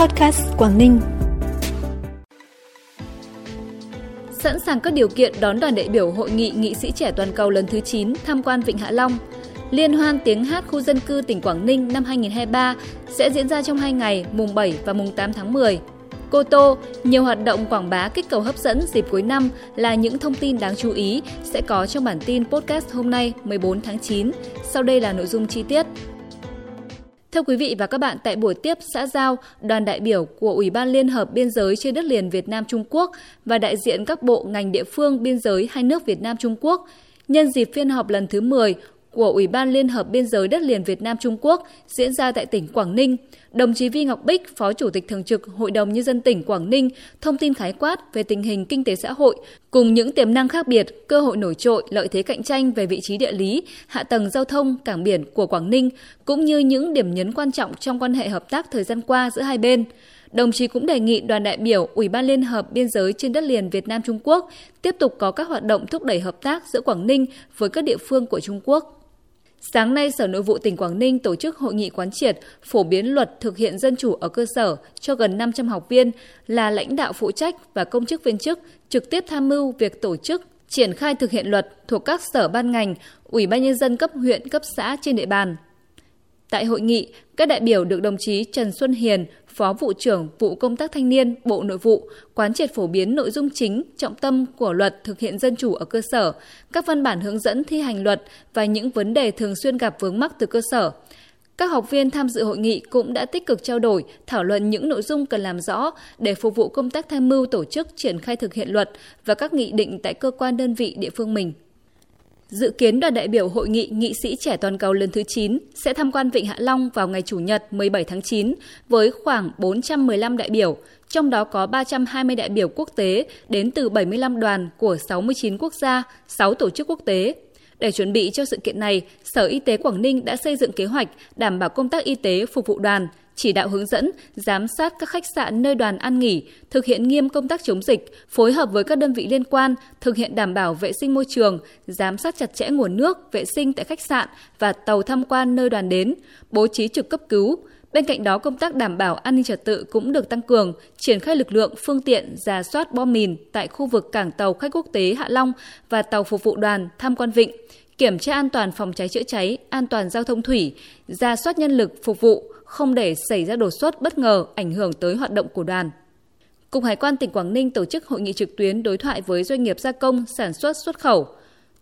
Podcast Quảng Ninh. Sẵn sàng các điều kiện đón đoàn đại biểu Hội nghị nghị sĩ trẻ toàn cầu lần thứ 9 tham quan Vịnh Hạ Long. Liên hoan tiếng hát khu dân cư tỉnh Quảng Ninh năm 2023 sẽ diễn ra trong 2 ngày, mùng 7 và mùng 8 tháng 10. Cô Tô, nhiều hoạt động quảng bá kích cầu hấp dẫn dịp cuối năm là những thông tin đáng chú ý sẽ có trong bản tin podcast hôm nay 14 tháng 9. Sau đây là nội dung chi tiết. Thưa quý vị và các bạn, tại buổi tiếp xã giao, đoàn đại biểu của Ủy ban Liên hợp Biên giới trên đất liền Việt Nam Trung Quốc và đại diện các bộ ngành địa phương biên giới hai nước Việt Nam Trung Quốc nhân dịp phiên họp lần thứ 10 của Ủy ban Liên hợp Biên giới đất liền Việt Nam Trung Quốc diễn ra tại tỉnh Quảng Ninh, đồng chí Vi Ngọc Bích, Phó Chủ tịch Thường trực Hội đồng Nhân dân tỉnh Quảng Ninh, thông tin khái quát về tình hình kinh tế xã hội cùng những tiềm năng khác biệt, cơ hội nổi trội, lợi thế cạnh tranh về vị trí địa lý, hạ tầng giao thông, cảng biển của Quảng Ninh, cũng như những điểm nhấn quan trọng trong quan hệ hợp tác thời gian qua giữa hai bên. Đồng chí cũng đề nghị đoàn đại biểu Ủy ban Liên hợp Biên giới trên đất liền Việt Nam Trung Quốc tiếp tục có các hoạt động thúc đẩy hợp tác giữa Quảng Ninh với các địa phương của Trung Quốc. Sáng nay, Sở Nội vụ tỉnh Quảng Ninh tổ chức hội nghị quán triệt phổ biến luật thực hiện dân chủ ở cơ sở cho gần 500 học viên là lãnh đạo phụ trách và công chức viên chức trực tiếp tham mưu việc tổ chức triển khai thực hiện luật thuộc các sở ban ngành, ủy ban nhân dân cấp huyện, cấp xã trên địa bàn. Tại hội nghị, các đại biểu được đồng chí Trần Xuân Hiền, Phó vụ trưởng vụ công tác thanh niên, Bộ Nội vụ quán triệt phổ biến nội dung chính, trọng tâm của luật thực hiện dân chủ ở cơ sở, các văn bản hướng dẫn thi hành luật và những vấn đề thường xuyên gặp vướng mắc từ cơ sở. Các học viên tham dự hội nghị cũng đã tích cực trao đổi, thảo luận những nội dung cần làm rõ để phục vụ công tác tham mưu tổ chức triển khai thực hiện luật và các nghị định tại cơ quan đơn vị địa phương mình. Dự kiến đoàn đại biểu Hội nghị Nghị sĩ trẻ toàn cầu lần thứ 9 sẽ tham quan Vịnh Hạ Long vào ngày Chủ nhật 17 tháng 9 với khoảng 415 đại biểu, trong đó có 320 đại biểu quốc tế đến từ 75 đoàn của 69 quốc gia, 6 tổ chức quốc tế. Để chuẩn bị cho sự kiện này, Sở Y tế Quảng Ninh đã xây dựng kế hoạch đảm bảo công tác y tế phục vụ đoàn, chỉ đạo hướng dẫn, giám sát các khách sạn nơi đoàn ăn nghỉ, thực hiện nghiêm công tác chống dịch, phối hợp với các đơn vị liên quan, thực hiện đảm bảo vệ sinh môi trường, giám sát chặt chẽ nguồn nước, vệ sinh tại khách sạn và tàu tham quan nơi đoàn đến, bố trí trực cấp cứu. Bên cạnh đó, công tác đảm bảo an ninh trật tự cũng được tăng cường, triển khai lực lượng, phương tiện, giả soát bom mìn tại khu vực cảng tàu khách quốc tế Hạ Long và tàu phục vụ đoàn tham quan vịnh, kiểm tra an toàn phòng cháy chữa cháy, an toàn giao thông thủy, ra soát nhân lực phục vụ, không để xảy ra đột xuất bất ngờ ảnh hưởng tới hoạt động của đoàn. Cục Hải quan tỉnh Quảng Ninh tổ chức hội nghị trực tuyến đối thoại với doanh nghiệp gia công, sản xuất, xuất khẩu.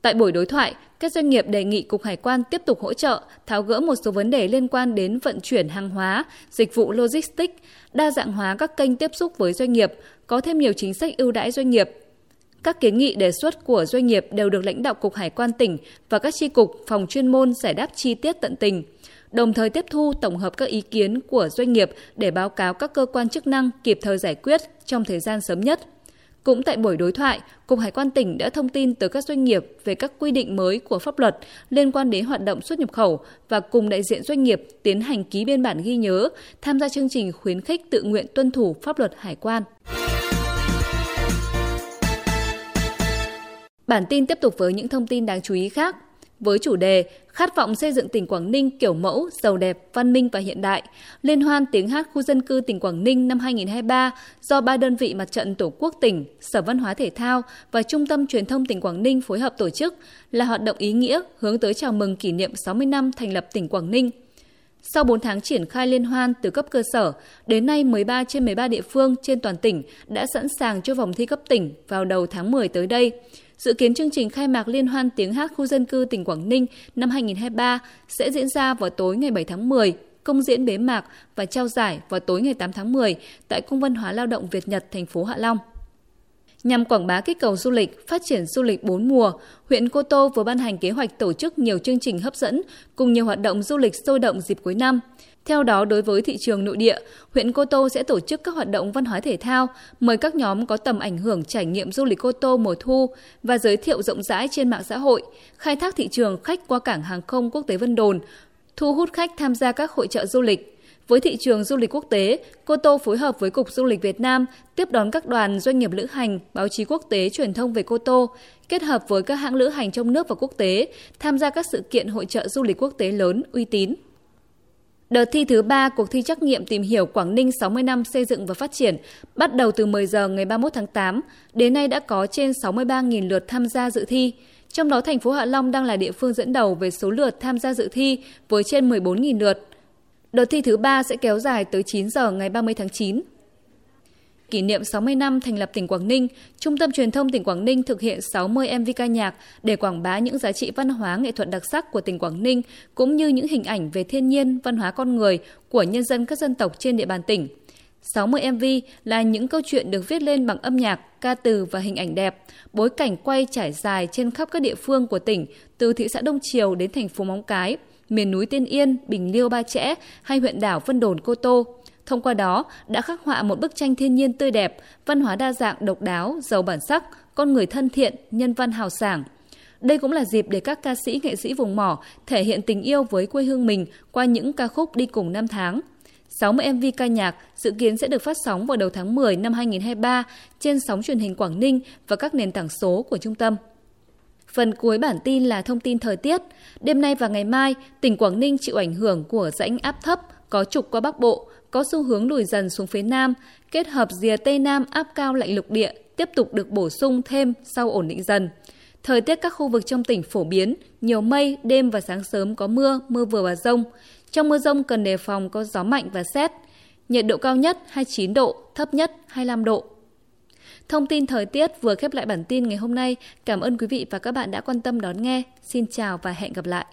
Tại buổi đối thoại, các doanh nghiệp đề nghị Cục Hải quan tiếp tục hỗ trợ, tháo gỡ một số vấn đề liên quan đến vận chuyển hàng hóa, dịch vụ logistics, đa dạng hóa các kênh tiếp xúc với doanh nghiệp, có thêm nhiều chính sách ưu đãi doanh nghiệp. Các kiến nghị đề xuất của doanh nghiệp đều được lãnh đạo Cục Hải quan tỉnh và các tri cục, phòng chuyên môn giải đáp chi tiết tận tình – đồng thời tiếp thu tổng hợp các ý kiến của doanh nghiệp để báo cáo các cơ quan chức năng kịp thời giải quyết trong thời gian sớm nhất. Cũng tại buổi đối thoại, Cục Hải quan tỉnh đã thông tin tới các doanh nghiệp về các quy định mới của pháp luật liên quan đến hoạt động xuất nhập khẩu và cùng đại diện doanh nghiệp tiến hành ký biên bản ghi nhớ, tham gia chương trình khuyến khích tự nguyện tuân thủ pháp luật hải quan. Bản tin tiếp tục với những thông tin đáng chú ý khác với chủ đề Khát vọng xây dựng tỉnh Quảng Ninh kiểu mẫu, giàu đẹp, văn minh và hiện đại. Liên hoan tiếng hát khu dân cư tỉnh Quảng Ninh năm 2023 do ba đơn vị mặt trận Tổ quốc tỉnh, Sở Văn hóa Thể thao và Trung tâm Truyền thông tỉnh Quảng Ninh phối hợp tổ chức là hoạt động ý nghĩa hướng tới chào mừng kỷ niệm 60 năm thành lập tỉnh Quảng Ninh. Sau 4 tháng triển khai liên hoan từ cấp cơ sở, đến nay 13 trên 13 địa phương trên toàn tỉnh đã sẵn sàng cho vòng thi cấp tỉnh vào đầu tháng 10 tới đây. Dự kiến chương trình khai mạc Liên hoan tiếng hát khu dân cư tỉnh Quảng Ninh năm 2023 sẽ diễn ra vào tối ngày 7 tháng 10, công diễn bế mạc và trao giải vào tối ngày 8 tháng 10 tại Cung văn hóa lao động Việt Nhật, thành phố Hạ Long. Nhằm quảng bá kích cầu du lịch, phát triển du lịch bốn mùa, huyện Cô Tô vừa ban hành kế hoạch tổ chức nhiều chương trình hấp dẫn cùng nhiều hoạt động du lịch sôi động dịp cuối năm. Theo đó, đối với thị trường nội địa, huyện Cô Tô sẽ tổ chức các hoạt động văn hóa thể thao, mời các nhóm có tầm ảnh hưởng trải nghiệm du lịch Cô Tô mùa thu và giới thiệu rộng rãi trên mạng xã hội, khai thác thị trường khách qua cảng hàng không quốc tế Vân Đồn, thu hút khách tham gia các hội trợ du lịch. Với thị trường du lịch quốc tế, Cô Tô phối hợp với Cục Du lịch Việt Nam tiếp đón các đoàn doanh nghiệp lữ hành, báo chí quốc tế truyền thông về Cô Tô, kết hợp với các hãng lữ hành trong nước và quốc tế, tham gia các sự kiện hội trợ du lịch quốc tế lớn uy tín. Đợt thi thứ 3 cuộc thi trắc nghiệm tìm hiểu Quảng Ninh 60 năm xây dựng và phát triển bắt đầu từ 10 giờ ngày 31 tháng 8. Đến nay đã có trên 63.000 lượt tham gia dự thi. Trong đó thành phố Hạ Long đang là địa phương dẫn đầu về số lượt tham gia dự thi với trên 14.000 lượt. Đợt thi thứ 3 sẽ kéo dài tới 9 giờ ngày 30 tháng 9 kỷ niệm 60 năm thành lập tỉnh Quảng Ninh, Trung tâm Truyền thông tỉnh Quảng Ninh thực hiện 60 MV ca nhạc để quảng bá những giá trị văn hóa nghệ thuật đặc sắc của tỉnh Quảng Ninh cũng như những hình ảnh về thiên nhiên, văn hóa con người của nhân dân các dân tộc trên địa bàn tỉnh. 60 MV là những câu chuyện được viết lên bằng âm nhạc, ca từ và hình ảnh đẹp, bối cảnh quay trải dài trên khắp các địa phương của tỉnh, từ thị xã Đông Triều đến thành phố Móng Cái, miền núi Tiên Yên, Bình Liêu Ba Chẽ hay huyện đảo Vân Đồn Cô Tô. Thông qua đó đã khắc họa một bức tranh thiên nhiên tươi đẹp, văn hóa đa dạng độc đáo, giàu bản sắc, con người thân thiện, nhân văn hào sảng. Đây cũng là dịp để các ca sĩ nghệ sĩ vùng mỏ thể hiện tình yêu với quê hương mình qua những ca khúc đi cùng năm tháng. 60 MV ca nhạc dự kiến sẽ được phát sóng vào đầu tháng 10 năm 2023 trên sóng truyền hình Quảng Ninh và các nền tảng số của trung tâm. Phần cuối bản tin là thông tin thời tiết. Đêm nay và ngày mai, tỉnh Quảng Ninh chịu ảnh hưởng của rãnh áp thấp có trục qua Bắc Bộ, có xu hướng lùi dần xuống phía Nam, kết hợp rìa Tây Nam áp cao lạnh lục địa tiếp tục được bổ sung thêm sau ổn định dần. Thời tiết các khu vực trong tỉnh phổ biến, nhiều mây, đêm và sáng sớm có mưa, mưa vừa và rông. Trong mưa rông cần đề phòng có gió mạnh và xét. Nhiệt độ cao nhất 29 độ, thấp nhất 25 độ. Thông tin thời tiết vừa khép lại bản tin ngày hôm nay. Cảm ơn quý vị và các bạn đã quan tâm đón nghe. Xin chào và hẹn gặp lại.